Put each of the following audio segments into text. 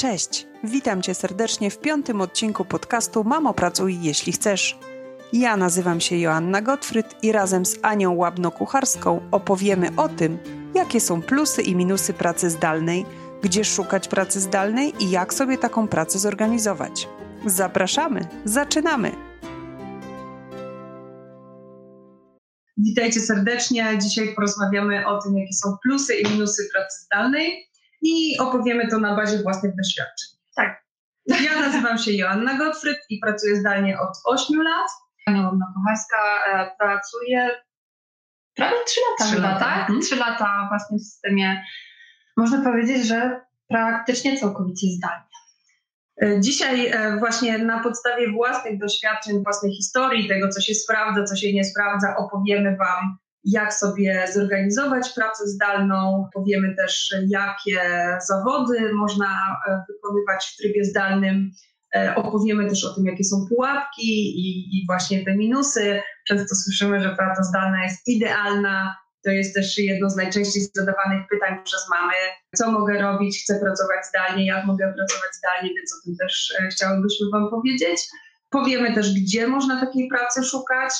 Cześć, witam Cię serdecznie w piątym odcinku podcastu Mamo Pracuj Jeśli Chcesz. Ja nazywam się Joanna Gottfried i razem z Anią Łabno-Kucharską opowiemy o tym, jakie są plusy i minusy pracy zdalnej, gdzie szukać pracy zdalnej i jak sobie taką pracę zorganizować. Zapraszamy, zaczynamy! Witajcie serdecznie. Dzisiaj porozmawiamy o tym, jakie są plusy i minusy pracy zdalnej i opowiemy to na bazie własnych doświadczeń. Tak. Ja nazywam się Joanna Gottfried i pracuję zdalnie od 8 lat. Ania Łomna-Kowalska e, pracuje prawie 3 lata 3 chyba, lata, tak? mhm. 3 lata właśnie w systemie, można powiedzieć, że praktycznie całkowicie zdalnie. E, Dzisiaj e, właśnie na podstawie własnych doświadczeń, własnej historii, tego co się sprawdza, co się nie sprawdza, opowiemy Wam, jak sobie zorganizować pracę zdalną. Powiemy też, jakie zawody można e, wykonywać w trybie zdalnym. E, Opowiemy też o tym, jakie są pułapki i, i właśnie te minusy. Często słyszymy, że praca zdalna jest idealna. To jest też jedno z najczęściej zadawanych pytań przez mamy. Co mogę robić? Chcę pracować zdalnie. Jak mogę pracować zdalnie? Więc o tym też e, chciałybyśmy Wam powiedzieć. Powiemy też, gdzie można takiej pracy szukać.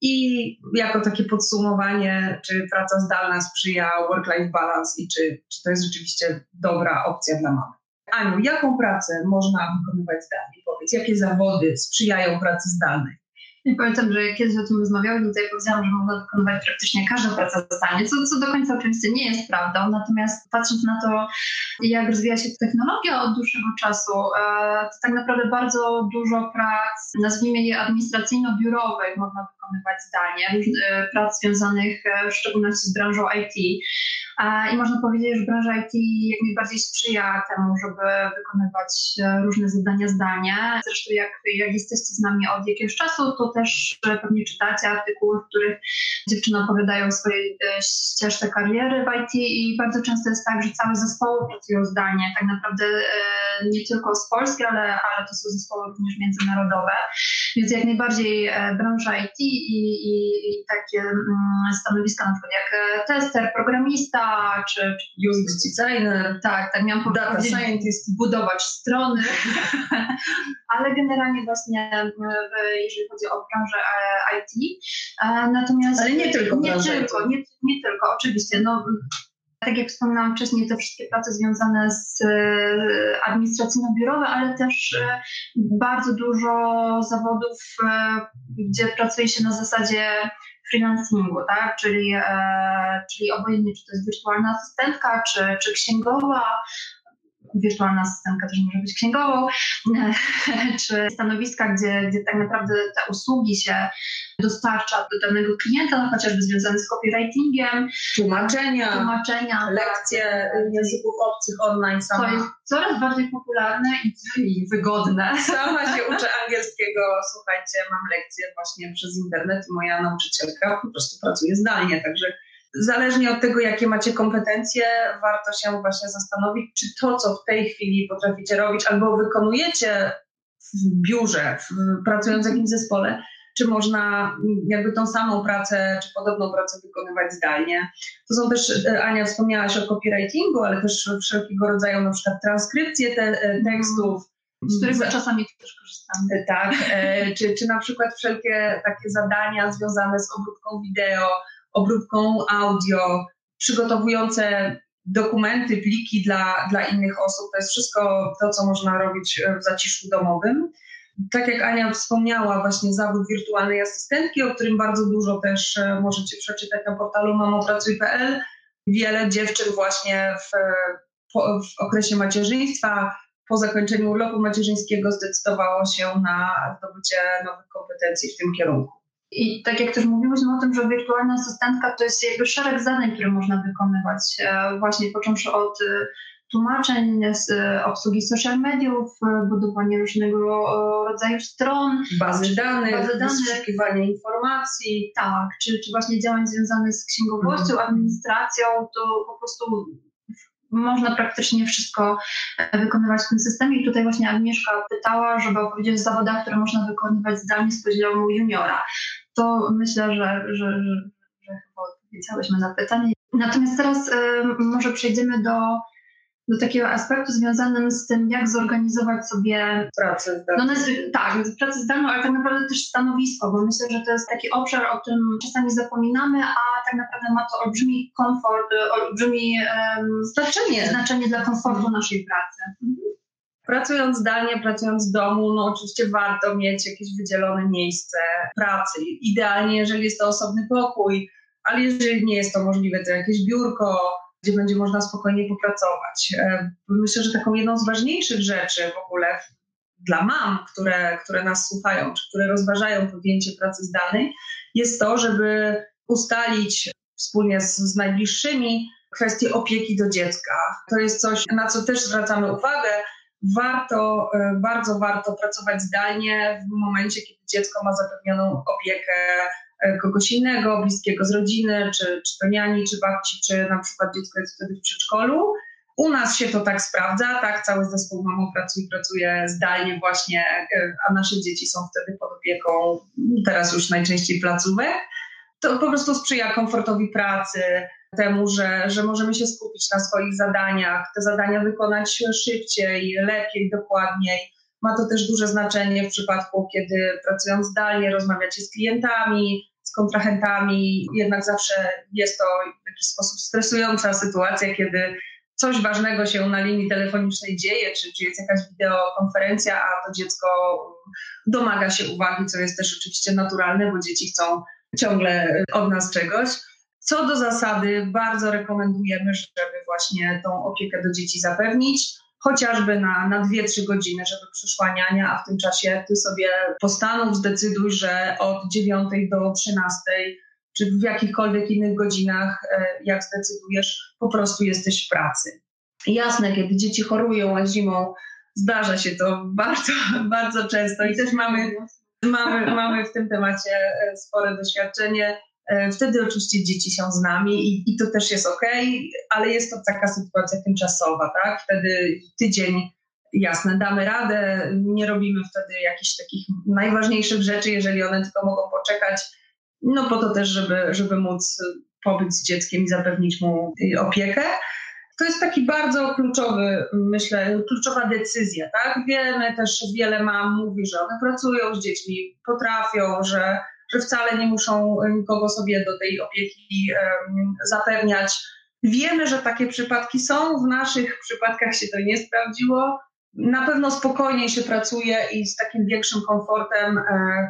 I jako takie podsumowanie, czy praca zdalna sprzyja work-life balance i czy, czy to jest rzeczywiście dobra opcja dla mamy. Aniu, jaką pracę można wykonywać zdalnie? Powiedz, jakie zawody sprzyjają pracy zdalnej? I pamiętam, że kiedyś o tym rozmawiałam, tutaj powiedziałam, że można wykonywać praktycznie każdą pracę zdalnie, co, co do końca oczywiście nie jest prawdą. Natomiast patrząc na to, jak rozwija się technologia od dłuższego czasu, e, to tak naprawdę bardzo dużo prac, nazwijmy je administracyjno-biurowych, można wykonywać zdalnie, e, prac związanych e, w szczególności z branżą IT. I można powiedzieć, że branża IT jak najbardziej sprzyja temu, żeby wykonywać e, różne zadania zdalnie. Zresztą jak, jak jesteście z nami od jakiegoś czasu, to też pewnie czytacie artykuły, w których dziewczyny opowiadają o swojej ścieżce kariery w IT i bardzo często jest tak, że całe zespoły pracują zdalnie. Tak naprawdę nie tylko z Polski, ale, ale to są zespoły również międzynarodowe. Więc jak najbardziej branża IT i, i, i takie mm, stanowiska na przykład jak e, tester, programista, czy, czy UX designer, tak, tak miałam data powiedzieć, scientist. budować strony, ale generalnie właśnie e, jeżeli chodzi o branżę e, IT. Natomiast Ale nie tylko nie tylko, nie, nie tylko, oczywiście. No, tak jak wspomniałam wcześniej, te wszystkie prace związane z e, administracyjno-biurowe, ale też e, bardzo dużo zawodów, e, gdzie pracuje się na zasadzie freelancingu, tak? czyli, czyli obojętnie, czy to jest wirtualna asystentka, czy, czy księgowa, wirtualna asystentka też może być księgową, czy stanowiska, gdzie, gdzie tak naprawdę te usługi się dostarcza do danego klienta, no chociażby związane z copywritingiem, Tłumaczenia, tłumaczenia, lekcje języków obcych online to sama. jest coraz bardziej popularne i, i wygodne. Sama się uczę angielskiego. Słuchajcie, mam lekcje właśnie przez internet i moja nauczycielka po prostu pracuje zdalnie, także zależnie od tego, jakie macie kompetencje, warto się właśnie zastanowić, czy to, co w tej chwili potraficie robić albo wykonujecie w biurze, w, pracując w jakimś zespole, czy można jakby tą samą pracę, czy podobną pracę wykonywać zdalnie. To są też, e, Ania, wspomniałaś o copywritingu, ale też wszelkiego rodzaju na przykład transkrypcje te, e, tekstów, Z których Za- czasami też korzystam. E, Tak, e, czy, czy na przykład wszelkie takie zadania związane z obróbką wideo, obróbką audio, przygotowujące dokumenty, pliki dla, dla innych osób. To jest wszystko to, co można robić e, w zaciszu domowym. Tak jak Ania wspomniała, właśnie zawód wirtualnej asystentki, o którym bardzo dużo też e, możecie przeczytać na portalu mamopracuj.pl. Wiele dziewczyn właśnie w, po, w okresie macierzyństwa po zakończeniu urlopu macierzyńskiego zdecydowało się na zdobycie nowych kompetencji w tym kierunku. I tak jak też mówiłyśmy o tym, że wirtualna asystentka to jest jakby szereg zadań, które można wykonywać, e, właśnie począwszy od e, tłumaczeń, z e, obsługi social mediów, e, budowania różnego rodzaju stron, Bazy danych, Bazy danych. wyszukiwanie informacji. tak, czy, czy właśnie działań związanych z księgowością, administracją, to po prostu można praktycznie wszystko wykonywać w tym systemie. I tutaj właśnie Agnieszka pytała, żeby opowiedzieć o zawodach, które można wykonywać zdalnie z poziomu juniora. To myślę, że, że, że, że chyba odpowiedziałyśmy na pytanie. Natomiast teraz e, może przejdziemy do do takiego aspektu związanym z tym, jak zorganizować sobie pracę zdalną. No, tak, pracę zdalną, ale tak naprawdę też stanowisko, bo myślę, że to jest taki obszar, o którym czasami zapominamy, a tak naprawdę ma to olbrzymi komfort, olbrzymi um, znaczenie. znaczenie dla komfortu naszej pracy. Pracując zdalnie, pracując w domu, no oczywiście warto mieć jakieś wydzielone miejsce pracy. Idealnie, jeżeli jest to osobny pokój, ale jeżeli nie jest to możliwe, to jakieś biurko, gdzie będzie można spokojnie popracować. E, myślę, że taką jedną z ważniejszych rzeczy w ogóle dla mam, które, które nas słuchają, czy które rozważają podjęcie pracy zdalnej, jest to, żeby ustalić wspólnie z, z najbliższymi kwestię opieki do dziecka. To jest coś, na co też zwracamy uwagę. Warto, e, bardzo warto pracować zdalnie w momencie, kiedy dziecko ma zapewnioną opiekę E, kogoś innego, bliskiego z rodziny, czy, czy to niani, czy babci, czy na przykład dziecko jest wtedy w przedszkolu. U nas się to tak sprawdza, tak, cały zespół mamą pracuje, pracuje zdalnie właśnie, e, a nasze dzieci są wtedy pod opieką, teraz już najczęściej placówek. To po prostu sprzyja komfortowi pracy, temu, że, że możemy się skupić na swoich zadaniach, te zadania wykonać szybciej, lepiej, dokładniej. Ma to też duże znaczenie w przypadku, kiedy pracując zdalnie, rozmawiacie z klientami, z kontrahentami. Jednak zawsze jest to w jakiś sposób stresująca sytuacja, kiedy coś ważnego się na linii telefonicznej dzieje, czy, czy jest jakaś wideokonferencja, a to dziecko domaga się uwagi, co jest też oczywiście naturalne, bo dzieci chcą ciągle od nas czegoś. Co do zasady, bardzo rekomendujemy, żeby właśnie tą opiekę do dzieci zapewnić chociażby na, na 2-3 godziny, żeby przyszła niania, a w tym czasie ty sobie postanów, zdecyduj, że od 9 do 13 czy w jakichkolwiek innych godzinach, e, jak zdecydujesz, po prostu jesteś w pracy. Jasne, kiedy dzieci chorują, a zimą zdarza się to bardzo, bardzo często i też mamy, mamy, mamy w tym temacie e, spore doświadczenie. E, wtedy oczywiście dzieci są z nami i, i to też jest ok, ale jest to taka sytuacja tymczasowa, tak? Wtedy tydzień, jasne, damy radę, nie robimy wtedy jakichś takich najważniejszych rzeczy, jeżeli one tylko mogą poczekać, no po to też, żeby, żeby móc pobyć z dzieckiem i zapewnić mu opiekę. To jest taki bardzo kluczowy, myślę, kluczowa decyzja, tak? Wiemy też, wiele mam mówi, że one pracują z dziećmi, potrafią, że że wcale nie muszą nikogo sobie do tej opieki zapewniać. Wiemy, że takie przypadki są, w naszych przypadkach się to nie sprawdziło. Na pewno spokojniej się pracuje i z takim większym komfortem, e,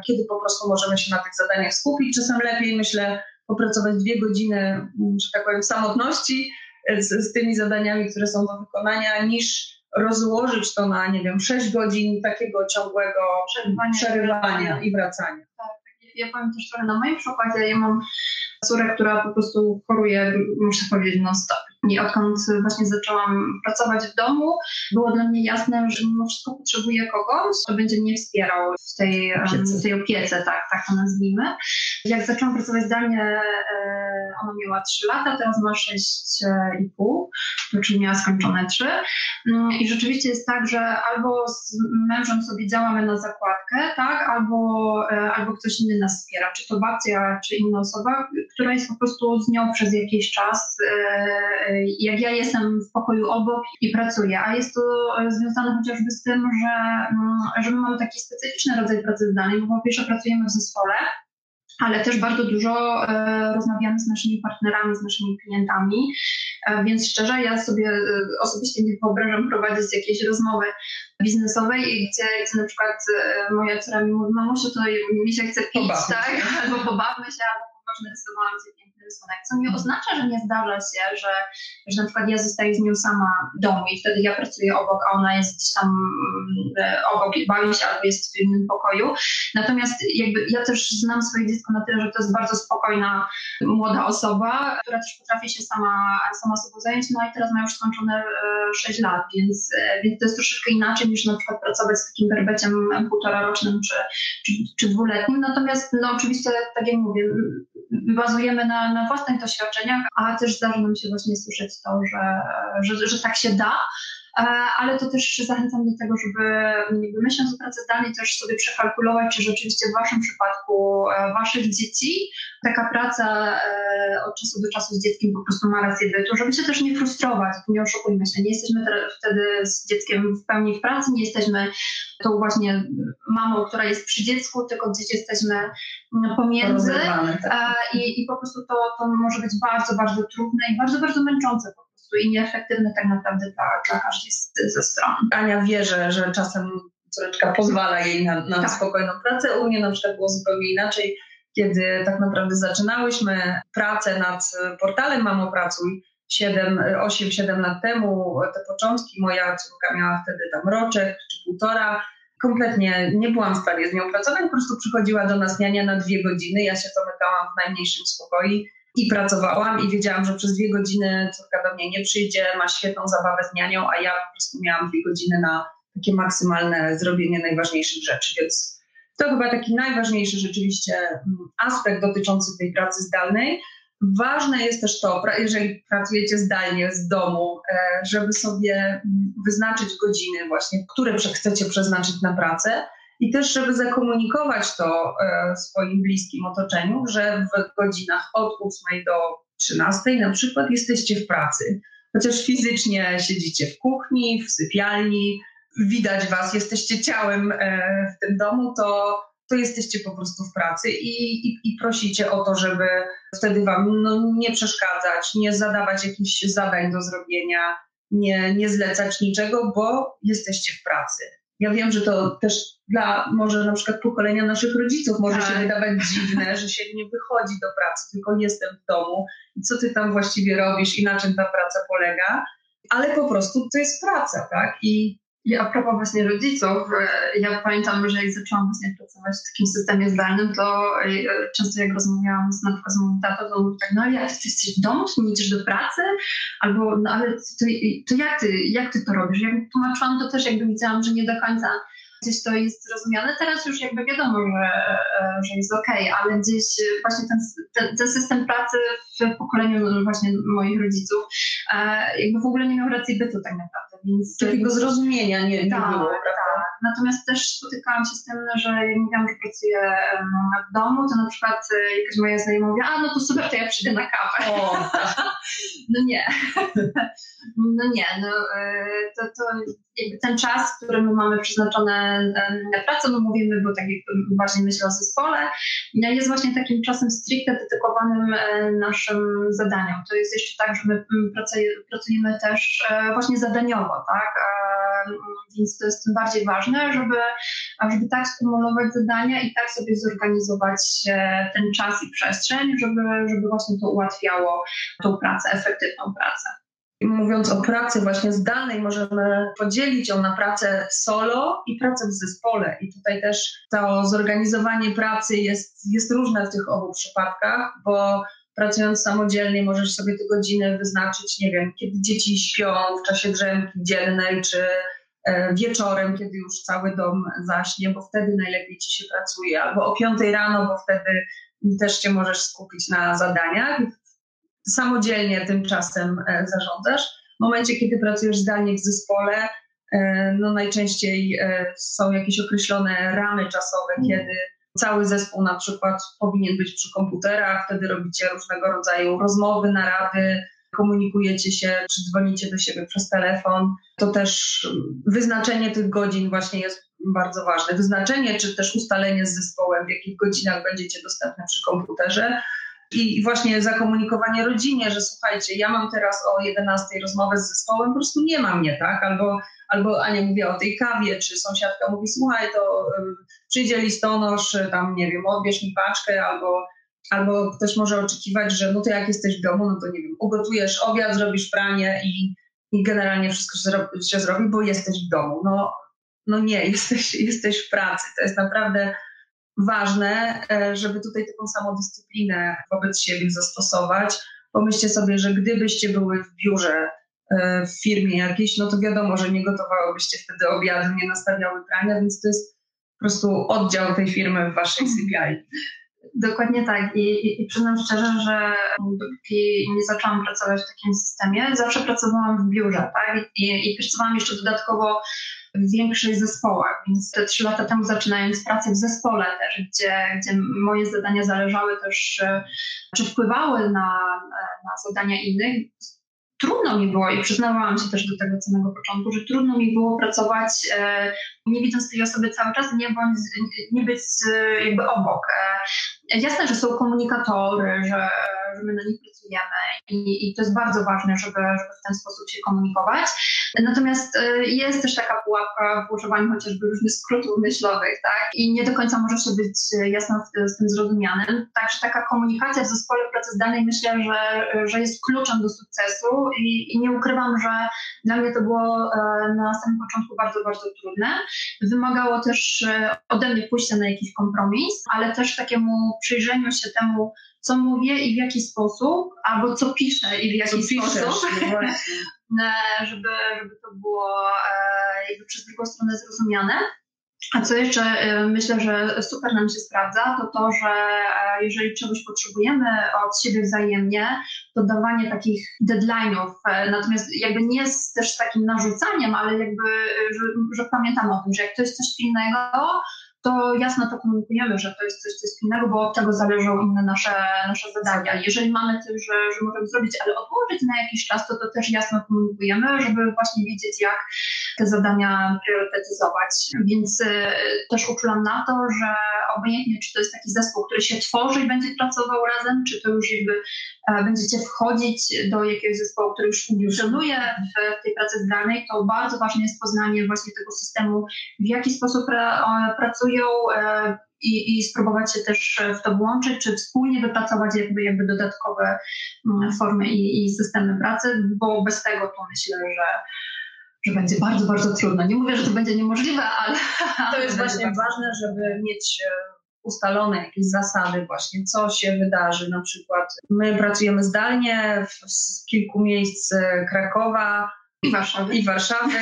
kiedy po prostu możemy się na tych zadaniach skupić. Czasem lepiej, myślę, popracować dwie godziny, że tak powiem, samotności e, z, z tymi zadaniami, które są do wykonania, niż rozłożyć to na, nie wiem, sześć godzin takiego ciągłego przerywania, przerywania i wracania powiem też trochę na moim przykładzie. Ja mam córę, która po prostu choruje, muszę powiedzieć, non-stop. I odkąd właśnie zaczęłam pracować w domu, było dla mnie jasne, że mimo wszystko potrzebuję kogoś, kto będzie mnie wspierał w tej, w tej opiece, tak, tak to nazwijmy. Jak zaczęłam pracować zdalnie, ona miała 3 lata, teraz ma 6,5, czyli miała skończone 3. Mm, I rzeczywiście jest tak, że albo z mężem sobie działamy na zakładkę, tak, albo, e, albo ktoś inny nas wspiera, czy to babcia, czy inna osoba, która jest po prostu z nią przez jakiś czas e, jak ja jestem w pokoju obok i pracuję, a jest to związane chociażby z tym, że, mm, że my mamy taki specyficzny rodzaj pracy zdalnej, bo po pierwsze pracujemy w zespole, ale też bardzo dużo e, rozmawiamy z naszymi partnerami, z naszymi klientami, e, więc szczerze ja sobie e, osobiście nie wyobrażam prowadzić jakiejś rozmowy biznesowej, gdzie, gdzie na przykład moja córa mi mówi, mamusiu, to mi się chce pić, tak? Albo pobawmy się, albo endorsement salons in rysunek, co nie oznacza, że nie zdarza się, że, że na przykład ja zostaję z nią sama w domu i wtedy ja pracuję obok, a ona jest gdzieś tam e, obok i bawi się albo jest w innym pokoju. Natomiast jakby ja też znam swoje dziecko na tyle, że to jest bardzo spokojna, młoda osoba, która też potrafi się sama, sama sobą zająć, no i teraz ma już skończone 6 e, lat, więc, e, więc to jest troszeczkę inaczej niż na przykład pracować z takim berbeciem półtora rocznym czy, czy, czy dwuletnim. Natomiast no oczywiście, tak jak mówię, bazujemy na, na własnych doświadczeniach, a też zdarza nam się właśnie słyszeć to, że, że, że tak się da. E, ale to też zachęcam do tego, żeby myśląc o pracy zdalnej też sobie przekalkulować, czy rzeczywiście w Waszym przypadku e, Waszych dzieci taka praca e, od czasu do czasu z dzieckiem po prostu ma rację bytu, żeby się też nie frustrować, nie oszukujmy się, nie jesteśmy wtedy z dzieckiem w pełni w pracy, nie jesteśmy tą właśnie mamą, która jest przy dziecku, tylko gdzieś jesteśmy pomiędzy tak. i, i po prostu to, to może być bardzo, bardzo trudne i bardzo, bardzo męczące po prostu i nieefektywne tak naprawdę dla, dla każdej ze stron. Ania wie, że, że czasem córeczka pozwala jej na, na tak. spokojną pracę. U mnie na przykład było zupełnie inaczej, kiedy tak naprawdę zaczynałyśmy pracę nad portalem Mamo Pracuj 7, 8, 7 lat temu, te początki, moja córka miała wtedy tam roczek czy półtora, kompletnie nie byłam w stanie z nią pracować, po prostu przychodziła do nas niania na dwie godziny, ja się zamykałam w najmniejszym spokoju i pracowałam i wiedziałam, że przez dwie godziny córka do mnie nie przyjdzie, ma świetną zabawę z nianią, a ja po prostu miałam dwie godziny na takie maksymalne zrobienie najważniejszych rzeczy, więc to chyba taki najważniejszy rzeczywiście mm, aspekt dotyczący tej pracy zdalnej. Ważne jest też to, jeżeli pracujecie zdalnie z domu, e, żeby sobie mm, wyznaczyć godziny właśnie, które chcecie przeznaczyć na pracę i też, żeby zakomunikować to e, swoim bliskim otoczeniu, że w godzinach od 8 do 13 na przykład jesteście w pracy. Chociaż fizycznie siedzicie w kuchni, w sypialni, widać was, jesteście ciałem e, w tym domu, to, to jesteście po prostu w pracy i, i, i prosicie o to, żeby wtedy wam no, nie przeszkadzać, nie zadawać jakichś zadań do zrobienia, nie, nie zlecać niczego, bo jesteście w pracy. Ja wiem, że to też dla może na przykład pokolenia naszych rodziców może tak. się wydawać dziwne, że się nie wychodzi do pracy, tylko jestem w domu i co ty tam właściwie robisz i na czym ta praca polega, ale po prostu to jest praca, tak? I i a propos właśnie rodziców, e, ja pamiętam, że jak zaczęłam właśnie pracować w takim systemie zdalnym, to e, często jak rozmawiałam z, na przykład z moim tatą, to mówił tak, no jak ty jesteś w domu, ty nie idziesz do pracy? Albo, no ale to, to jak, ty, jak ty to robisz? Jak tłumaczyłam to też, jakby widziałam, że nie do końca gdzieś to jest zrozumiane. Teraz już jakby wiadomo, że, e, że jest okej, okay, ale gdzieś właśnie ten, ten, ten, system pracy w pokoleniu no, właśnie moich rodziców jakby w ogóle nie miał racji bytu tak naprawdę. Więc takiego zrozumienia nie, nie tak, było, prawda? Tak. Natomiast też spotykałam się z tym, że jak mówiłam, że pracuję w domu, to na przykład e, jakaś moja znajoma mówi, a no to super, to ja przyjdę na kawę. O, tak. no nie. no nie, no e, to, to jakby ten czas, który my mamy przeznaczony na pracę, no mówimy, bo tak właśnie myślę o zespole, jest właśnie takim czasem stricte dedykowanym e, naszym zadaniom. To jest jeszcze tak, że my pracujemy też właśnie zadaniowo, tak? Więc to jest tym bardziej ważne, żeby, żeby tak skumulować zadania i tak sobie zorganizować e, ten czas i przestrzeń, żeby, żeby właśnie to ułatwiało tą pracę, efektywną pracę. Mówiąc o pracy właśnie zdalnej, możemy podzielić ją na pracę solo i pracę w zespole. I tutaj też to zorganizowanie pracy jest, jest różne w tych obu przypadkach, bo pracując samodzielnie możesz sobie te godziny wyznaczyć, nie wiem, kiedy dzieci śpią w czasie drzemki dziennej, czy e, wieczorem, kiedy już cały dom zaśnie, bo wtedy najlepiej ci się pracuje, albo o piątej rano, bo wtedy też cię możesz skupić na zadaniach. Samodzielnie tymczasem e, zarządzasz. W momencie, kiedy pracujesz zdalnie w zespole, e, no najczęściej są jakieś określone ramy czasowe, kiedy cały zespół na przykład powinien być przy komputerach, wtedy robicie różnego rodzaju rozmowy, narady, komunikujecie się, czy dzwonicie do siebie przez telefon. To też wyznaczenie tych godzin właśnie jest bardzo ważne. Wyznaczenie, czy też ustalenie z zespołem, w jakich godzinach będziecie dostępne przy komputerze. I właśnie zakomunikowanie rodzinie, że słuchajcie, ja mam teraz o 11 rozmowę z zespołem, po prostu nie ma mnie, tak? Albo albo Ania mówiła o tej kawie, czy sąsiadka mówi, słuchaj, to przyjdzie listonosz, tam nie wiem, odbierz mi paczkę, albo, albo ktoś może oczekiwać, że no to jak jesteś w domu, no to nie wiem, ugotujesz obiad, zrobisz pranie i, i generalnie wszystko się, się zrobi, bo jesteś w domu. No, no nie, jesteś, jesteś w pracy. To jest naprawdę ważne, e, żeby tutaj taką samodyscyplinę wobec siebie zastosować. Pomyślcie sobie, że gdybyście były w biurze E, w firmie jakiejś, no to wiadomo, że nie gotowałybyście wtedy obiadu, nie nastawiały prania, więc to jest po prostu oddział tej firmy w waszej sypialni. Dokładnie tak. I, i, I przyznam szczerze, że dopóki nie zaczęłam pracować w takim systemie, zawsze pracowałam w biurze, tak? I, i pracowałam jeszcze dodatkowo większych zespołach, więc te trzy lata temu zaczynając pracę w zespole też, gdzie, gdzie moje zadania zależały też, czy wpływały na, na zadania innych, trudno mi było i przyznawałam się też do tego od samego początku, że trudno mi było pracować e, nie widząc tej osoby cały czas, nie, bądź, nie być e, jakby obok. E, jasne, że są komunikatory, że my na nich pracujemy i, i to jest bardzo ważne, żeby, żeby w ten sposób się komunikować. Natomiast e, jest też taka pułapka w używaniu chociażby różnych skrótów myślowych, tak? I nie do końca może się być jasno z tym zrozumianym. Także taka komunikacja w zespole pracy zdalnej myślę, że, że jest kluczem do sukcesu i, i nie ukrywam, że dla mnie to było na samym początku bardzo, bardzo trudne. Wymagało też e, ode mnie pójścia na jakiś kompromis, ale też takiemu przyjrzeniu się temu, co mówię i w jaki sposób, albo co piszę i w jaki co sposób, no e, żeby, żeby to było e, jakby przez drugą stronę zrozumiane. A co jeszcze y, myślę, że super nam się sprawdza, to to, że e, jeżeli czegoś potrzebujemy od siebie wzajemnie, to dawanie takich deadline'ów, e, natomiast jakby nie z też takim narzucaniem, ale jakby, że, że pamiętam o tym, że jak to jest coś pilnego, to jasno to komunikujemy, że to jest coś, co jest pilnego, bo od tego zależą inne nasze, nasze zadania. Jeżeli mamy coś, że, że możemy zrobić, ale odłożyć na jakiś czas, to to też jasno komunikujemy, żeby właśnie wiedzieć, jak te zadania priorytetyzować. Więc y, też uczulam na to, że obojętnie, czy to jest taki zespół, który się tworzy i będzie pracował razem, czy to już jakby e, będziecie wchodzić do jakiegoś zespołu, który już funkcjonuje w tej pracy zdalnej, to bardzo ważne jest poznanie właśnie tego systemu, w jaki sposób pra, e, i, i spróbować się też w to włączyć, czy wspólnie wypracować jakby, jakby dodatkowe mm, formy i, i systemy pracy, bo bez tego to myślę, że że będzie bardzo, bardzo trudno. Nie mówię, że to będzie niemożliwe, ale. To jest właśnie ważne, żeby mieć e, ustalone jakieś zasady, właśnie co się wydarzy. Na przykład my pracujemy zdalnie w, z kilku miejsc e, Krakowa i Warszawy. I Warszawy.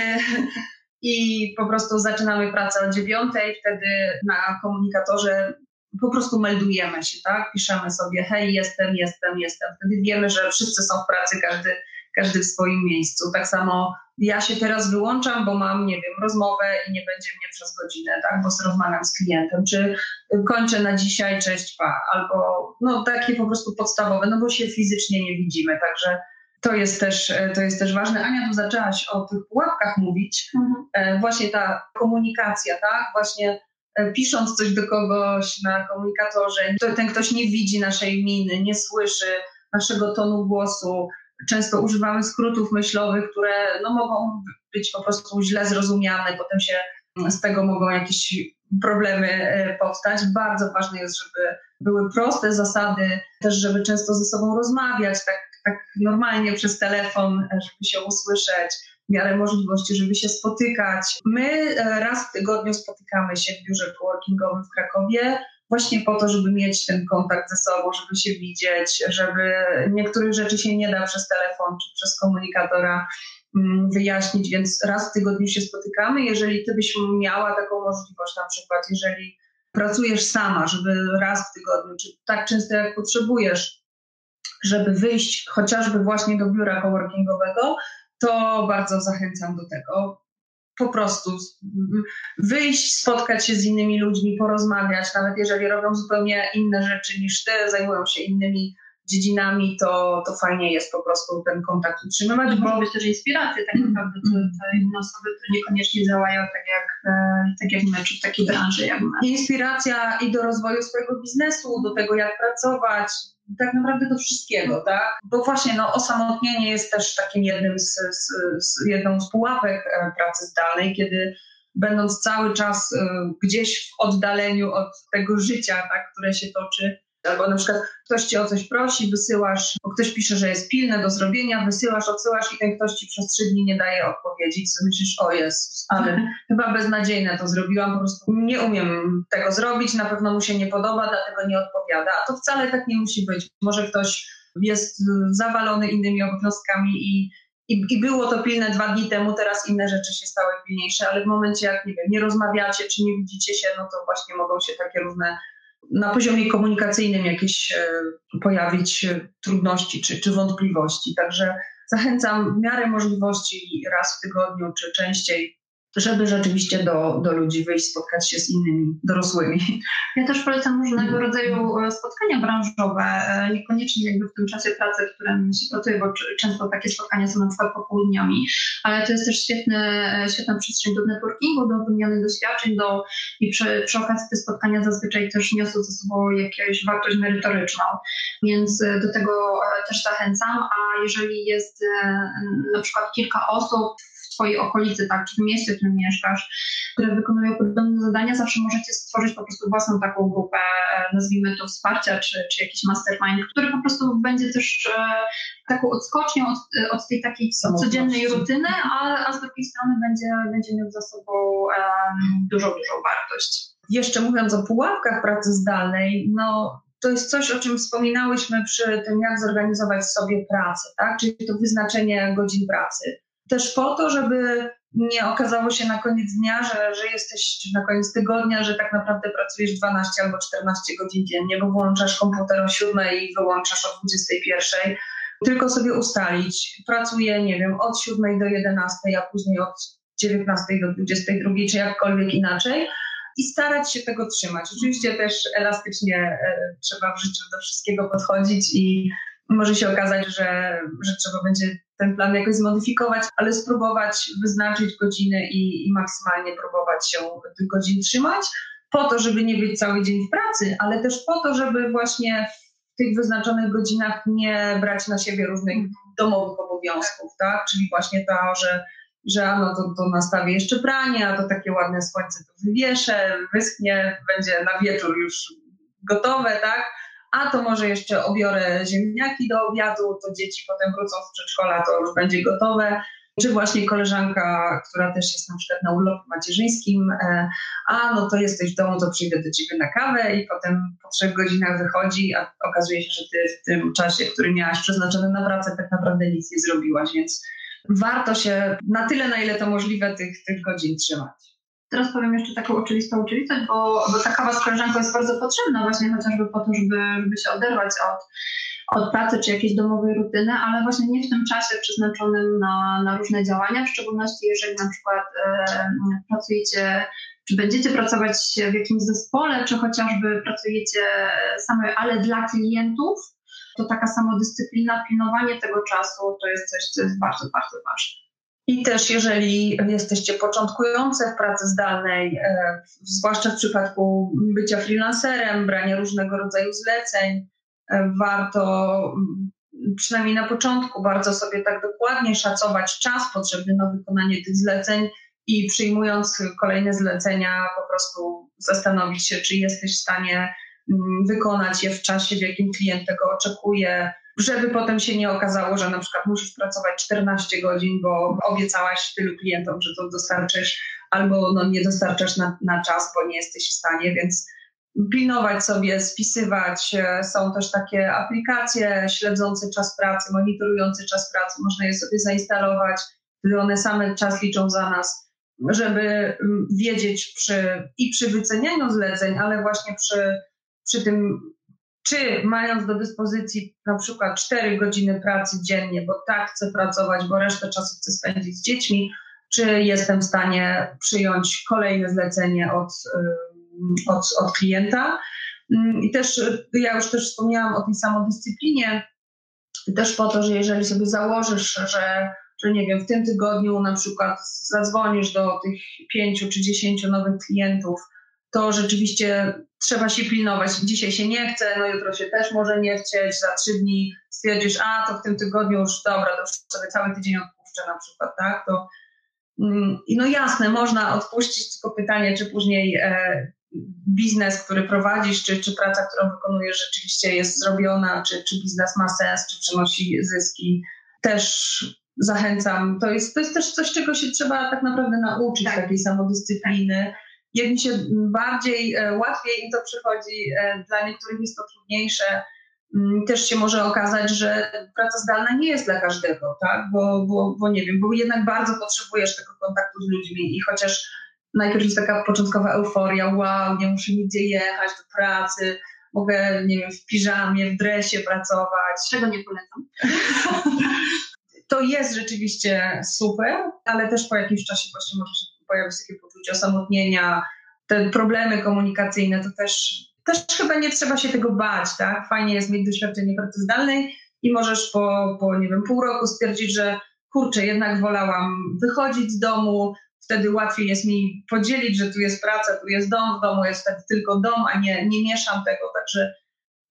I po prostu zaczynamy pracę o dziewiątej, wtedy na komunikatorze po prostu meldujemy się, tak? Piszemy sobie, hej, jestem, jestem, jestem. Wtedy wiemy, że wszyscy są w pracy, każdy, każdy w swoim miejscu. Tak samo ja się teraz wyłączam, bo mam, nie wiem, rozmowę i nie będzie mnie przez godzinę, tak, bo rozmawiam z klientem, czy kończę na dzisiaj, cześć, pa, albo no takie po prostu podstawowe, no bo się fizycznie nie widzimy, także to jest też, to jest też ważne. Ania, tu zaczęłaś o tych pułapkach mówić, mhm. E, właśnie ta komunikacja, tak, właśnie e, pisząc coś do kogoś na komunikatorze, to ten ktoś nie widzi naszej miny, nie słyszy naszego tonu głosu, często używamy skrótów myślowych, które no, mogą być po prostu źle zrozumiane, potem się z tego mogą jakieś problemy e, powstać. Bardzo ważne jest, żeby były proste zasady, też żeby często ze sobą rozmawiać, tak, tak normalnie przez telefon, żeby się usłyszeć, w miarę możliwości, żeby się spotykać. My e, raz w tygodniu spotykamy się w biurze coworkingowym w Krakowie właśnie po to, żeby mieć ten kontakt ze sobą, żeby się widzieć, żeby niektórych rzeczy się nie da przez telefon czy przez komunikatora mm, wyjaśnić, więc raz w tygodniu się spotykamy. Jeżeli ty byś miała taką możliwość, na przykład jeżeli pracujesz sama, żeby raz w tygodniu, czy tak często jak potrzebujesz, żeby wyjść chociażby właśnie do biura coworkingowego, to bardzo zachęcam do tego po prostu wyjść, spotkać się z innymi ludźmi, porozmawiać, nawet jeżeli robią zupełnie inne rzeczy niż ty, zajmują się innymi dziedzinami, to, to fajnie jest po prostu ten kontakt utrzymywać. Bo... Może być też inspiracje tak naprawdę, to, to inne osoby, które niekoniecznie działają tak jak, e, tak jak my, czy w takiej branży jak my. Inspiracja i do rozwoju swojego biznesu, do tego jak pracować, tak naprawdę do wszystkiego, tak? Bo właśnie no, osamotnienie jest też takim jednym z, z, z jedną z pułapek e, pracy zdalnej, kiedy będąc cały czas e, gdzieś w oddaleniu od tego życia, tak, które się toczy, Albo na przykład ktoś cię o coś prosi, wysyłasz, bo ktoś pisze, że jest pilne do zrobienia, wysyłasz, odsyłasz i ten ktoś ci przez trzy dni nie daje odpowiedzi. Co myślisz, o jest, ale chyba beznadziejne to zrobiłam, po prostu nie umiem tego zrobić, na pewno mu się nie podoba, dlatego nie odpowiada. A to wcale tak nie musi być. Może ktoś jest zawalony innymi obowiązkami i i, I, było to pilne dwa dni temu, teraz inne rzeczy się stały pilniejsze, ale w momencie, jak nie wiem, nie rozmawiacie czy nie widzicie się, no to właśnie mogą się takie różne na poziomie komunikacyjnym jakieś e, pojawić e, trudności czy, czy wątpliwości. Także zachęcam w miarę możliwości raz w tygodniu czy częściej żeby rzeczywiście do, do ludzi wyjść, spotkać się z innymi dorosłymi. Ja też polecam różnego rodzaju e, spotkania branżowe, e, niekoniecznie jakby w tym czasie pracy, w którym się pracuje, bo często takie spotkania są na przykład popołudniami, ale to jest też świetny, e, świetna przestrzeń do networkingu, do wymiany doświadczeń, do, i przy, przy okazji te spotkania zazwyczaj też niosą ze sobą jakąś wartość merytoryczną, więc do tego też zachęcam, a jeżeli jest na przykład kilka osób, Twojej okolicy, tak, czy w mieście, w którym mieszkasz, które wykonują podobne zadania, zawsze możecie stworzyć po prostu własną taką grupę, e, nazwijmy to wsparcia, czy, czy jakiś mastermind, który po prostu będzie też e, taką odskocznią od, e, od tej takiej codziennej rutyny, a, a z drugiej strony będzie, będzie miał za sobą um, dużą, dużą wartość. Jeszcze mówiąc o pułapkach pracy zdalnej, no to jest coś, o czym wspominałyśmy przy tym, jak zorganizować sobie pracę, tak? czyli to wyznaczenie godzin pracy też po to, żeby nie okazało się na koniec dnia, że, że jesteś na koniec tygodnia, że tak naprawdę pracujesz 12 albo 14 godzin dziennie, bo włączasz komputer o 7 i wyłączasz o 21. Tylko sobie ustalić, pracuję, nie wiem, od 7 do 11, a później od 19 do 22, czy jakkolwiek inaczej i starać się tego trzymać. Oczywiście też elastycznie e, trzeba w życiu do wszystkiego podchodzić i może się okazać, że, że trzeba będzie ten plan jakoś zmodyfikować, ale spróbować wyznaczyć godziny i, i maksymalnie próbować się tych godzin trzymać, po to, żeby nie być cały dzień w pracy, ale też po to, żeby właśnie w tych wyznaczonych godzinach nie brać na siebie różnych domowych obowiązków, tak? Czyli właśnie to, że że ano to, to nastawię jeszcze pranie, a to takie ładne słońce to wywieszę, wyschnie, będzie na wieczór już gotowe, tak? A to może jeszcze obiorę ziemniaki do obiadu, to dzieci potem wrócą z przedszkola, to już będzie gotowe. Czy właśnie koleżanka, która też jest na przykład na urlopie macierzyńskim, e, a no to jesteś w domu, to przyjdę do ciebie na kawę i potem po trzech godzinach wychodzi, a okazuje się, że ty w tym czasie, który miałaś przeznaczony na pracę, tak naprawdę nic nie zrobiłaś, więc warto się na tyle, na ile to możliwe, tych, tych godzin trzymać. Teraz powiem jeszcze taką oczywistą oczywistość, bo, bo ta kawa jest bardzo potrzebna właśnie chociażby po to, żeby, żeby się oderwać od, od pracy czy jakiejś domowej rutyny, ale właśnie nie w tym czasie przeznaczonym na, na różne działania, w szczególności jeżeli na przykład e, pracujecie, czy będziecie pracować w jakimś zespole, czy chociażby pracujecie same, ale dla klientów, to taka samodyscyplina, pilnowanie tego czasu to jest coś, co jest bardzo, bardzo ważne. I też jeżeli jesteście początkujące w pracy zdalnej, e, zwłaszcza w przypadku bycia freelancerem, brania różnego rodzaju zleceń, e, warto mm, przynajmniej na początku bardzo sobie tak dokładnie szacować czas potrzebny na wykonanie tych zleceń i przyjmując kolejne zlecenia po prostu zastanowić się, czy jesteś w stanie mm, wykonać je w czasie, w jakim klient tego oczekuje, żeby potem się nie okazało, że na przykład musisz pracować 14 godzin, bo obiecałaś tylu klientom, że to dostarczysz, albo no, nie dostarczasz na, na czas, bo nie jesteś w stanie, więc pilnować sobie, spisywać. Są też takie aplikacje śledzące czas pracy, monitorujące czas pracy, można je sobie zainstalować, gdy one same czas liczą za nas, żeby mm, wiedzieć przy, i przy wycenianiu zleceń, ale właśnie przy, przy tym czy mając do dyspozycji na przykład 4 godziny pracy dziennie, bo tak chcę pracować, bo resztę czasu chcę spędzić z dziećmi, czy jestem w stanie przyjąć kolejne zlecenie od, od, od klienta. I też ja już też wspomniałam o tej samodyscyplinie, też po to, że jeżeli sobie założysz, że, że nie wiem, w tym tygodniu na przykład zadzwonisz do tych pięciu czy dziesięciu nowych klientów, to rzeczywiście trzeba się pilnować. Dzisiaj się nie chce, no jutro się też może nie chcieć, za trzy dni stwierdzisz, a to w tym tygodniu już dobra, to już sobie cały tydzień odpuszczę na przykład, tak? To, mm, no jasne, można odpuścić, tylko pytanie, czy później e, biznes, który prowadzisz, czy, czy praca, którą wykonujesz rzeczywiście jest zrobiona, czy, czy biznes ma sens, czy przynosi zyski. Też zachęcam. To jest, to jest też coś, czego się trzeba tak naprawdę nauczyć, tak. takiej samodyscypliny jak mi się bardziej, e, łatwiej im to przychodzi, e, dla niektórych jest to trudniejsze. Mm, też się może okazać, że praca zdalna nie jest dla każdego, tak? Bo, bo, bo nie wiem, bo jednak bardzo potrzebujesz tego kontaktu z ludźmi i chociaż najpierw jest taka początkowa euforia, wow, nie muszę nigdzie jechać do pracy, mogę, nie wiem, w piżamie, w dresie pracować. Czego nie polecam. to jest rzeczywiście super, ale też po jakimś czasie właśnie może się pojawi się takie poczucie osamotnienia, te problemy komunikacyjne, to też, też chyba nie trzeba się tego bać, tak? Fajnie jest mieć doświadczenie pracy zdalnej i możesz po, po nie wiem, pół roku stwierdzić, że kurczę, jednak wolałam wychodzić z domu, wtedy łatwiej jest mi podzielić, że tu jest praca, tu jest dom, w domu jest wtedy tylko dom, a nie, nie mieszam tego, także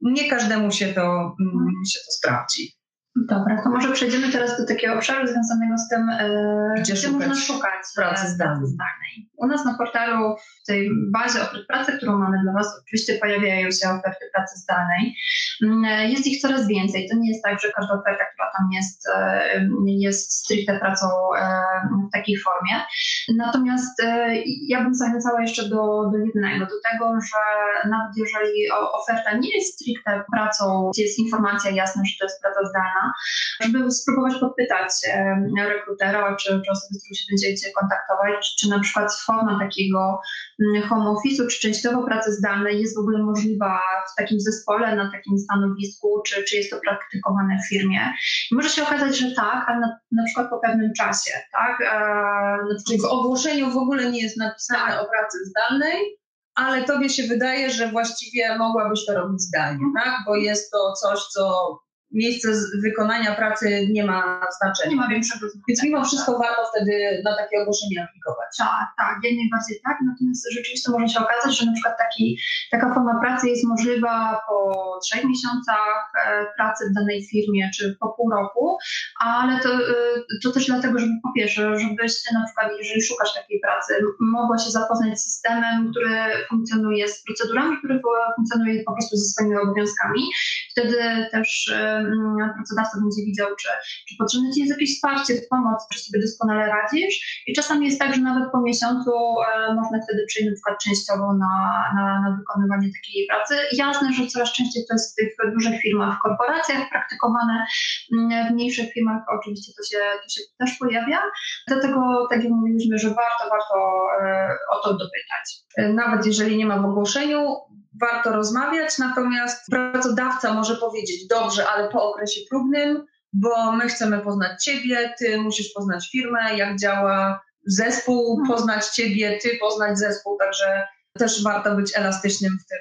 nie każdemu się to, mm, się to sprawdzi. Dobra, to może przejdziemy teraz do takiego obszaru związanego z tym, e, gdzie, gdzie można szukać pracy zdalnej. U nas na portalu, w tej bazie ofert pracy, którą mamy dla Was, oczywiście pojawiają się oferty pracy zdalnej. Mm, jest ich coraz więcej. To nie jest tak, że każda oferta, która tam jest, e, jest stricte pracą e, w takiej formie. Natomiast ja bym zachęcała jeszcze do, do jednego, do tego, że nawet jeżeli oferta nie jest stricte pracą, gdzie jest informacja jasna, że to jest praca zdalna, żeby spróbować podpytać rekrutera, czy, czy osoby, z którą się będziecie kontaktować, czy na przykład forma takiego mm, home office'u, czy częściowo pracy zdalnej jest w ogóle możliwa w takim zespole, na takim stanowisku, czy, czy jest to praktykowane w firmie. I może się okazać, że tak, ale na, na przykład po pewnym czasie, tak? E, Czyli w ogłoszeniu w ogóle nie jest napisane tak. o pracy zdalnej, ale tobie się wydaje, że właściwie mogłabyś to robić zdalnie, tak? Bo jest to coś, co miejsce wykonania pracy nie ma znaczenia. Nie ma większego znaczenia. Więc mimo wszystko warto wtedy na takie ogłoszenie aplikować. Tak, tak, jak najbardziej tak. Natomiast rzeczywiście może się okazać, że na przykład taki, taka forma pracy jest możliwa po trzech miesiącach e, pracy w danej firmie, czy po pół roku, ale to, e, to też dlatego, żeby po pierwsze, żebyś ty na przykład, jeżeli szukasz takiej pracy, mogła się zapoznać z systemem, który funkcjonuje, z procedurami, które funkcjonuje po prostu ze swoimi obowiązkami. Wtedy też e, pracodawca będzie widział, czy, czy potrzebne Ci jest jakieś wsparcie, pomoc, czy sobie doskonale radzisz. I czasami jest tak, że nawet po miesiącu e, można wtedy przyjść na przykład częściowo na, na, na wykonywanie takiej pracy. Jasne, że coraz częściej to jest w tych dużych firmach, w korporacjach praktykowane, mm, w mniejszych firmach oczywiście to się, to się też pojawia. Dlatego, tak jak mówiliśmy, że warto, warto e, o to dopytać. E, nawet jeżeli nie ma w ogłoszeniu, warto rozmawiać, natomiast pracodawca może powiedzieć, dobrze, ale po okresie próbnym, bo my chcemy poznać Ciebie, Ty musisz poznać firmę, jak działa zespół, mhm. poznać Ciebie, Ty poznać zespół, także też warto być elastycznym w tym,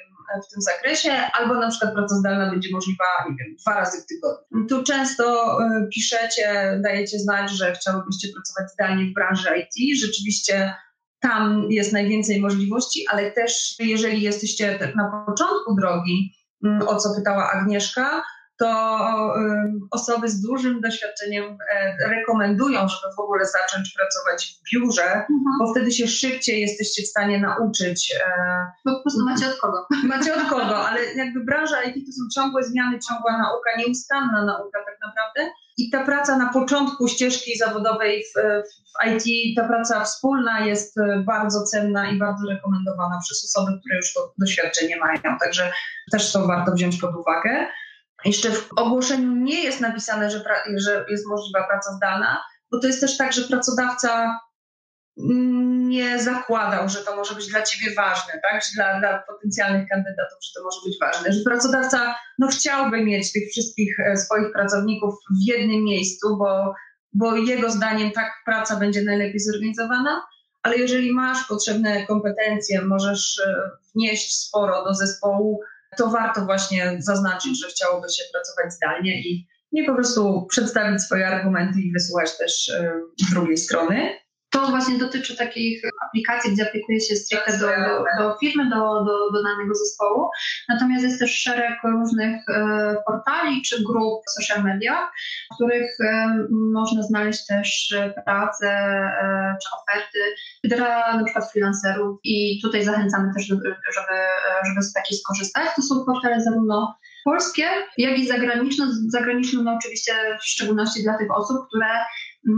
w tym zakresie, albo na przykład praca zdalna będzie możliwa, nie wiem, dwa razy w tygodniu. Tu często y, piszecie, dajecie znać, że chciałybyście pracować zdalnie w branży IT. Rzeczywiście tam jest najwięcej możliwości, ale też jeżeli jesteście tak na początku drogi, mm, o co pytała Agnieszka, to osoby z dużym doświadczeniem e, rekomendują, żeby w ogóle zacząć pracować w biurze, mhm. bo wtedy się szybciej jesteście w stanie nauczyć. E, bo po prostu macie od kogo. Macie od kogo, ale jakby branża IT to są ciągłe zmiany, ciągła nauka, nieustanna nauka tak naprawdę. I ta praca na początku ścieżki zawodowej w, w, IT, ta praca wspólna jest e, bardzo cenna i bardzo rekomendowana przez osoby, które już to doświadczenie mają. Także też to warto wziąć pod uwagę. Jeszcze w ogłoszeniu nie jest napisane, że, pra- że jest możliwa praca zdalna, bo to jest też tak, że pracodawca nie zakładał, że to może być dla ciebie ważne, tak? Czy dla, dla potencjalnych kandydatów, że to może być ważne. Że pracodawca no, chciałby mieć tych wszystkich e, swoich pracowników w jednym miejscu, bo, bo jego zdaniem tak praca będzie najlepiej zorganizowana, ale jeżeli masz potrzebne kompetencje, możesz e, wnieść sporo do zespołu, to warto właśnie zaznaczyć, że chciałoby się pracować zdalnie i nie po prostu przedstawić swoje argumenty i wysłuchać też e, drugiej strony. To właśnie dotyczy takich aplikacji, gdzie aplikuje się stricte do, do, do firmy, do, do, do danego zespołu. Natomiast jest też szereg różnych e, portali czy grup w social mediach, w których e, można znaleźć też pracę e, czy oferty dla na przykład freelancerów i tutaj zachęcamy też, żeby, żeby, z takiej skorzystać. To są portale zarówno polskie, jak i zagraniczne. Zagraniczne no oczywiście w szczególności dla tych osób, które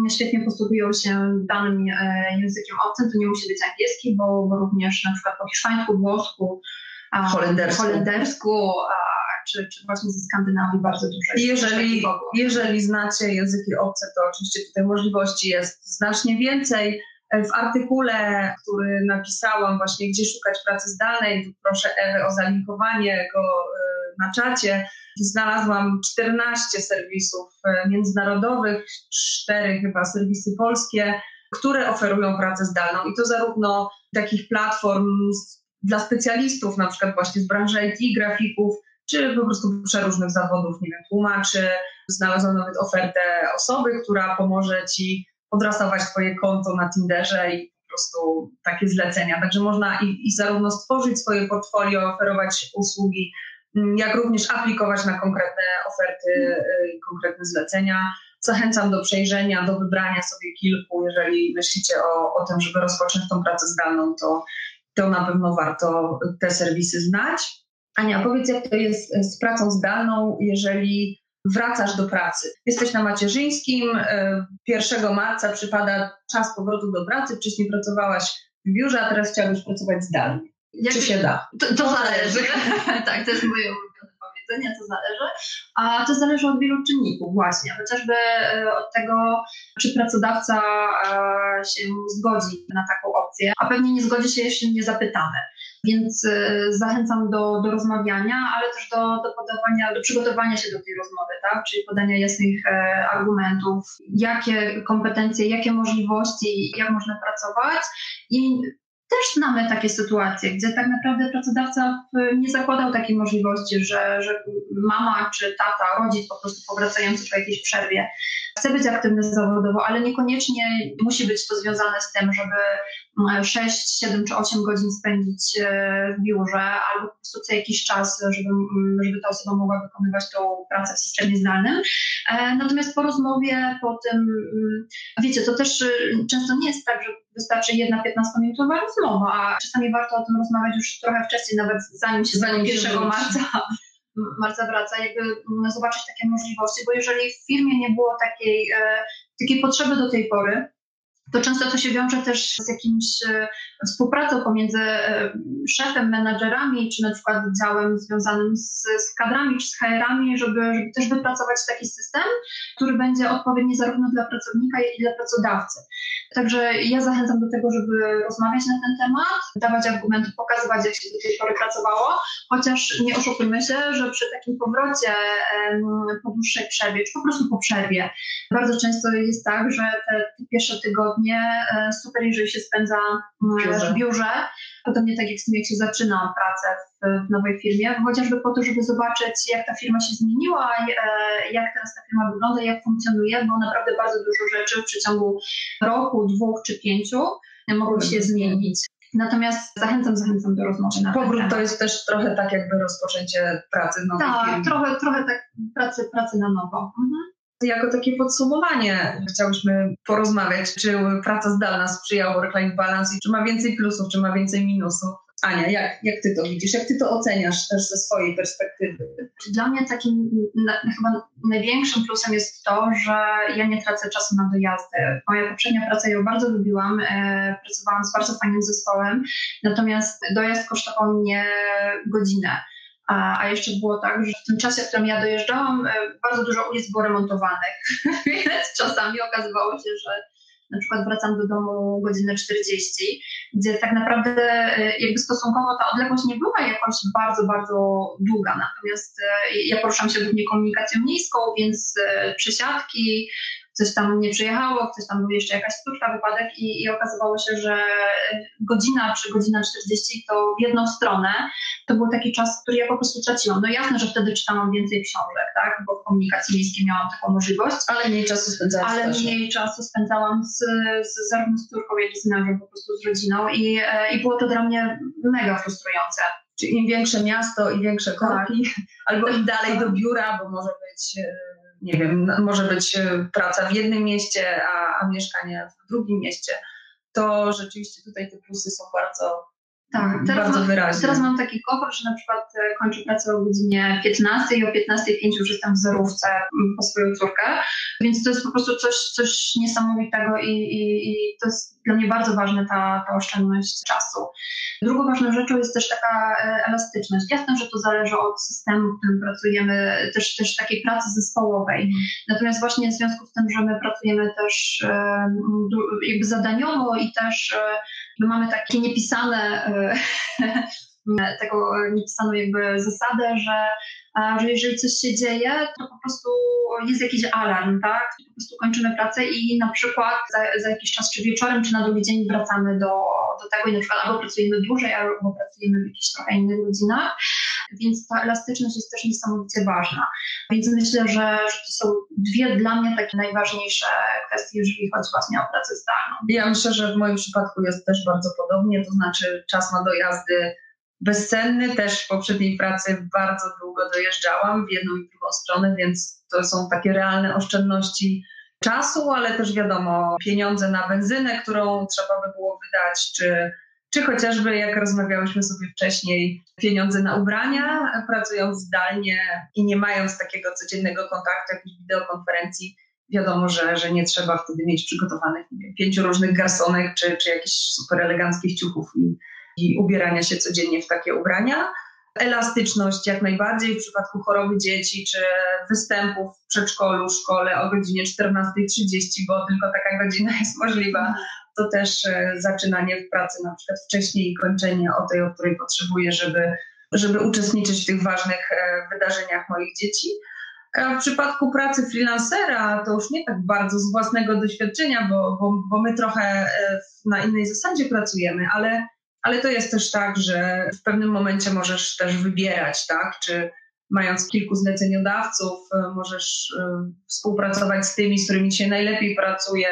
świetnie posługują się danym e, językiem obcym. To nie musi być angielski, bo, bo również na przykład po hiszpańsku, włosku, holendersku, holendersku czy, czy właśnie ze Skandynawii bardzo dużo. Jeżeli, jeżeli znacie języki obce, to oczywiście tutaj możliwości jest znacznie więcej. W artykule, który napisałam właśnie, gdzie szukać pracy zdalnej, proszę Ewę o zalinkowanie go e, na czacie. Znalazłam 14 serwisów e, międzynarodowych, 4 chyba serwisy polskie, które oferują pracę zdalną i to zarówno takich platform dla specjalistów, na przykład właśnie z branży IT, grafików, czy po prostu przeróżnych zawodów, nie wiem, tłumaczy. Znalazłam nawet ofertę osoby, która pomoże ci podrasować twoje konto na Tinderze i po prostu takie zlecenia. Także można i, i zarówno stworzyć swoje portfolio, oferować usługi, jak również aplikować na konkretne oferty, y, konkretne zlecenia. Zachęcam do przejrzenia, do wybrania sobie kilku. Jeżeli myślicie o, o tym, żeby rozpocząć tą pracę zdalną, to, to na pewno warto te serwisy znać. Ania, powiedz, jak to jest z pracą zdalną, jeżeli wracasz do pracy. Jesteś na macierzyńskim, 1 e, marca przypada czas powrotu do pracy, wcześniej pracowałaś w biurze, a teraz chciałabyś pracować zdalnie. Jak Czy się da? To, to zależy. tak, to jest moje powiedzenia, to zależy. A to zależy od wielu czynników właśnie, chociażby e, od tego, czy pracodawca e, się zgodzi na taką opcję, a pewnie nie zgodzi się, jeśli nie zapytamy. Więc e, zachęcam do, do rozmawiania, ale też do, do podawania, do przygotowania się do tej rozmowy, tak? czyli podania jasnych argumentów, jakie kompetencje, jakie możliwości, jak można pracować i też znamy takie sytuacje, gdzie tak naprawdę pracodawca nie zakładał takiej możliwości, że, że mama czy tata, rodzic po prostu powracający po jakiejś przerwie chce być aktywny zawodowo, ale niekoniecznie musi być to związane z tym, żeby 6, 7 czy 8 godzin spędzić e, w biurze, albo po prostu co jakiś czas, żeby, żeby ta osoba mogła wykonywać tą pracę w systemie zdalnym. E, natomiast po rozmowie, po tym, wiecie, to też e, często nie jest tak, że wystarczy jedna 15-minutowa rozmowa, a czasami warto o tym rozmawiać już trochę wcześniej, nawet zanim się zanim 1 marca marca wraca, jakby zobaczyć takie możliwości, bo jeżeli w firmie nie było takiej, takiej potrzeby do tej pory, to często to się wiąże też z jakimś e, współpracą pomiędzy e, szefem, menadżerami, czy na przykład działem związanym z, z kadrami, czy z HR-ami, żeby, żeby też wypracować taki system, który będzie odpowiedni zarówno dla pracownika, jak i dla pracodawcy. Także ja zachęcam do tego, żeby rozmawiać na ten temat, dawać argumenty, pokazywać, jak się do tej pory pracowało, chociaż nie oszukujmy się, że przy takim powrocie po dłuższej przerwie, czy po prostu po przerwie, bardzo często jest tak, że te, te pierwsze tygodnie e, super, jeżeli się spędza mm, w biurze, podobnie tak jak z tym, jak się zaczyna pracę w, w nowej firmie, chociażby po to, żeby zobaczyć, jak ta firma się zmieniła, e, jak teraz ta firma wygląda, jak funkcjonuje, bo naprawdę bardzo dużo rzeczy w przeciągu roku, dwóch czy pięciu mogą się zmienić. Natomiast zachęcam, zachęcam do rozmowy na Powrót to jest też trochę tak jakby rozpoczęcie pracy w nowej tak, trochę, trochę tak pracy, pracy na nowo. Mhm. Jako takie podsumowanie chciałyśmy porozmawiać, czy praca zdalna sprzyja work-life balance i czy ma więcej plusów, czy ma więcej minusów. Ania, jak, jak ty to widzisz? Jak ty to oceniasz też ze swojej perspektywy? Dla mnie takim na, chyba największym plusem jest to, że ja nie tracę czasu na dojazdy. Moja poprzednia praca ją bardzo lubiłam, e, pracowałam z bardzo fajnym zespołem, natomiast dojazd kosztował mnie godzinę. A, a jeszcze było tak, że w tym czasie, w którym ja dojeżdżałam, e, bardzo dużo ulic było remontowanych, więc czasami okazywało się, że na przykład wracam do domu godzinę 40, gdzie tak naprawdę e, jakby stosunkowo ta odległość nie była jakoś bardzo, bardzo długa. Natomiast e, ja poruszam się głównie komunikacją miejską, więc przesiadki, coś tam nie przyjechało, ktoś tam był jeszcze jakaś stówka, wypadek i, i okazywało się, że godzina czy godzina 40 to w jedną stronę to był taki czas, który ja po prostu traciłam. No jasne, że wtedy czytałam więcej książek, tak, bo w komunikacji miejskiej miałam taką możliwość. Ale mniej czasu spędzałam Ale mniej czasu spędzałam z, z, zarówno z córką, jak i z mężem, po prostu z rodziną i, e, i było to dla mnie mega frustrujące. Czyli im większe miasto i większe korki, tak. albo im dalej do biura, bo może być e, nie wiem, może być e, praca w jednym mieście, a, a mieszkanie w drugim mieście, to rzeczywiście tutaj te plusy są bardzo, tak, teraz bardzo wyraźne. Teraz mam taki komfort, że na przykład e, kończę pracę o godzinie 15 i o 15.05 już jestem w zerówce po swoją córkę, więc to jest po prostu coś, coś niesamowitego i, i, i to jest dla mnie bardzo ważna ta, ta oszczędność czasu. Drugą ważną rzeczą jest też taka e, elastyczność. Jasne, że to zależy od systemu, w którym pracujemy, też, też takiej pracy zespołowej. Mhm. Natomiast właśnie w związku z tym, że my pracujemy też jakby zadaniowo i też my mamy takie niepisane tego niepisaną jakby zasadę, że że jeżeli coś się dzieje, to po prostu jest jakiś alarm, tak? Po prostu kończymy pracę i na przykład za, za jakiś czas, czy wieczorem, czy na drugi dzień wracamy do, do tego i na przykład albo pracujemy dłużej, albo pracujemy w jakichś trochę innych godzinach, więc ta elastyczność jest też niesamowicie ważna. Więc myślę, że, to są dwie dla mnie takie najważniejsze kwestie, jeżeli chodzi właśnie o pracę zdalną. Ja myślę, że w moim przypadku jest też bardzo podobnie, to znaczy czas na dojazdy bezcenny. Też w poprzedniej pracy bardzo długo dojeżdżałam w jedną i drugą stronę, więc to są takie realne oszczędności czasu, ale też wiadomo, pieniądze na benzynę, którą trzeba by było wydać, czy, czy chociażby, jak rozmawiałyśmy sobie wcześniej, pieniądze na ubrania, pracując zdalnie i nie mając takiego codziennego kontaktu, jakiejś wideokonferencji. Wiadomo, że, że nie trzeba wtedy mieć przygotowanych wiem, pięciu różnych garsonek czy, czy jakichś super eleganckich ciuchów i, i ubierania się codziennie w takie ubrania. Elastyczność jak najbardziej w przypadku choroby dzieci czy występów w przedszkolu, szkole o godzinie 14.30, bo tylko taka godzina jest możliwa. To też e, zaczynanie w pracy na przykład wcześniej i kończenie o tej, o której potrzebuję, żeby, żeby uczestniczyć w tych ważnych e, wydarzeniach moich dzieci. A w przypadku pracy freelancera to już nie tak bardzo z własnego doświadczenia, bo, bo, bo my trochę e, na innej zasadzie pracujemy, ale ale to jest też tak, że w pewnym momencie możesz też wybierać, tak? Czy mając kilku zleceniodawców, możesz współpracować z tymi, z którymi się najlepiej pracuje,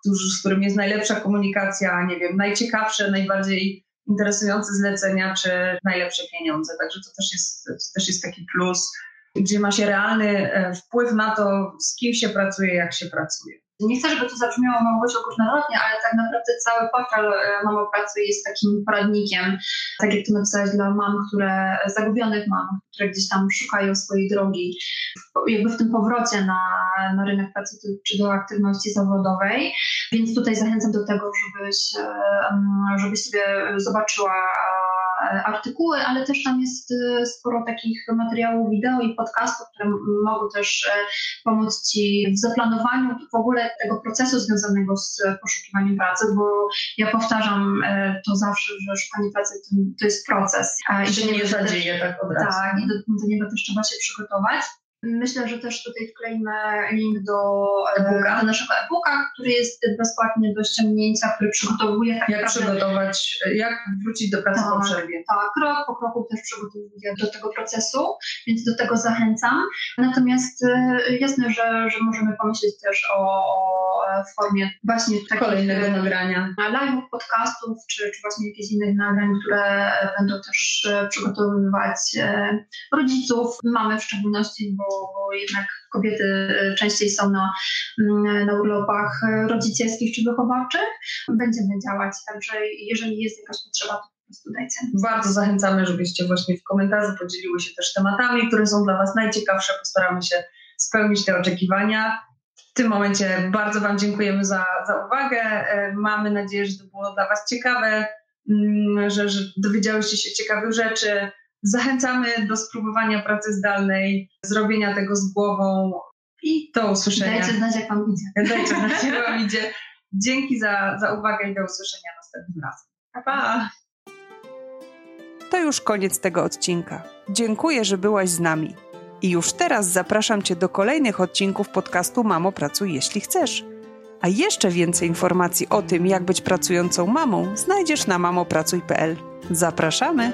którzy, z którymi jest najlepsza komunikacja, nie wiem, najciekawsze, najbardziej interesujące zlecenia, czy najlepsze pieniądze. Także to też jest, to też jest taki plus, gdzie ma się realny e, wpływ na to, z kim się pracuje, jak się pracuje. Nie chcę, żeby to zabrzmiało Małgosią różnorodnie, ale tak naprawdę cały portal e, Mamo Pracy jest takim poradnikiem, tak jak to napisałeś, dla mam, które, zagubionych mam, które gdzieś tam szukają swojej drogi, jakby w tym powrocie na, na rynek pracy czy do aktywności zawodowej. Więc tutaj zachęcam do tego, żebyś, e, żebyś sobie zobaczyła artykuły, ale też tam jest e, sporo takich materiałów wideo i podcastów, które mogą też pomóc Ci w zaplanowaniu w ogóle tego procesu związanego z poszukiwaniem pracy, bo ja powtarzam e, to zawsze, że szukanie pracy to, to jest proces. I że nie zadzieje tak od razu. Tak, i do, do niego też trzeba się przygotować. Myślę, że też tutaj wkleimy link do, e, do naszego e-booka, który jest bezpłatnie do ściągnięcia, który przygotowuje tak Jak naprawdę, przygotować, jak wrócić do pracy tak, po przerwie. Tak, krok po kroku też przygotowuję do tego procesu, więc do tego zachęcam. Natomiast e, jasne, że, że możemy pomyśleć też o, formie właśnie takich kolejnego e, nagrania. live'ów, podcastów, czy, czy właśnie jakichś innych nagrań, które będą też przygotowywać rodziców, mamy w szczególności, bo bo, jednak kobiety e, częściej są na, mm, na urlopach e, rodzicielskich czy wychowawczych. Będziemy działać, także jeżeli jest jakaś potrzeba, to. Bardzo zachęcamy, żebyście właśnie w komentarzu podzieliły się też tematami, które są dla Was najciekawsze. Postaramy się spełnić te oczekiwania. W tym momencie bardzo Wam dziękujemy za, za uwagę. E, mamy nadzieję, że to było dla Was ciekawe, mm, że, że dowiedziałyście się ciekawych rzeczy. Zachęcamy do spróbowania pracy zdalnej, zrobienia tego z głową i do usłyszenia. Dajcie znać, jak Wam idzie. Dajcie znać, jak Wam idzie. Dzięki za, za uwagę i do usłyszenia następnym razem. Pa, pa! To już koniec tego odcinka. Dziękuję, że byłaś z nami. I już teraz zapraszam Cię do kolejnych odcinków podcastu Mamo Pracuj, jeśli chcesz. A jeszcze więcej informacji o tym, jak być pracującą mamą, znajdziesz na mamopracuj.pl. Zapraszamy!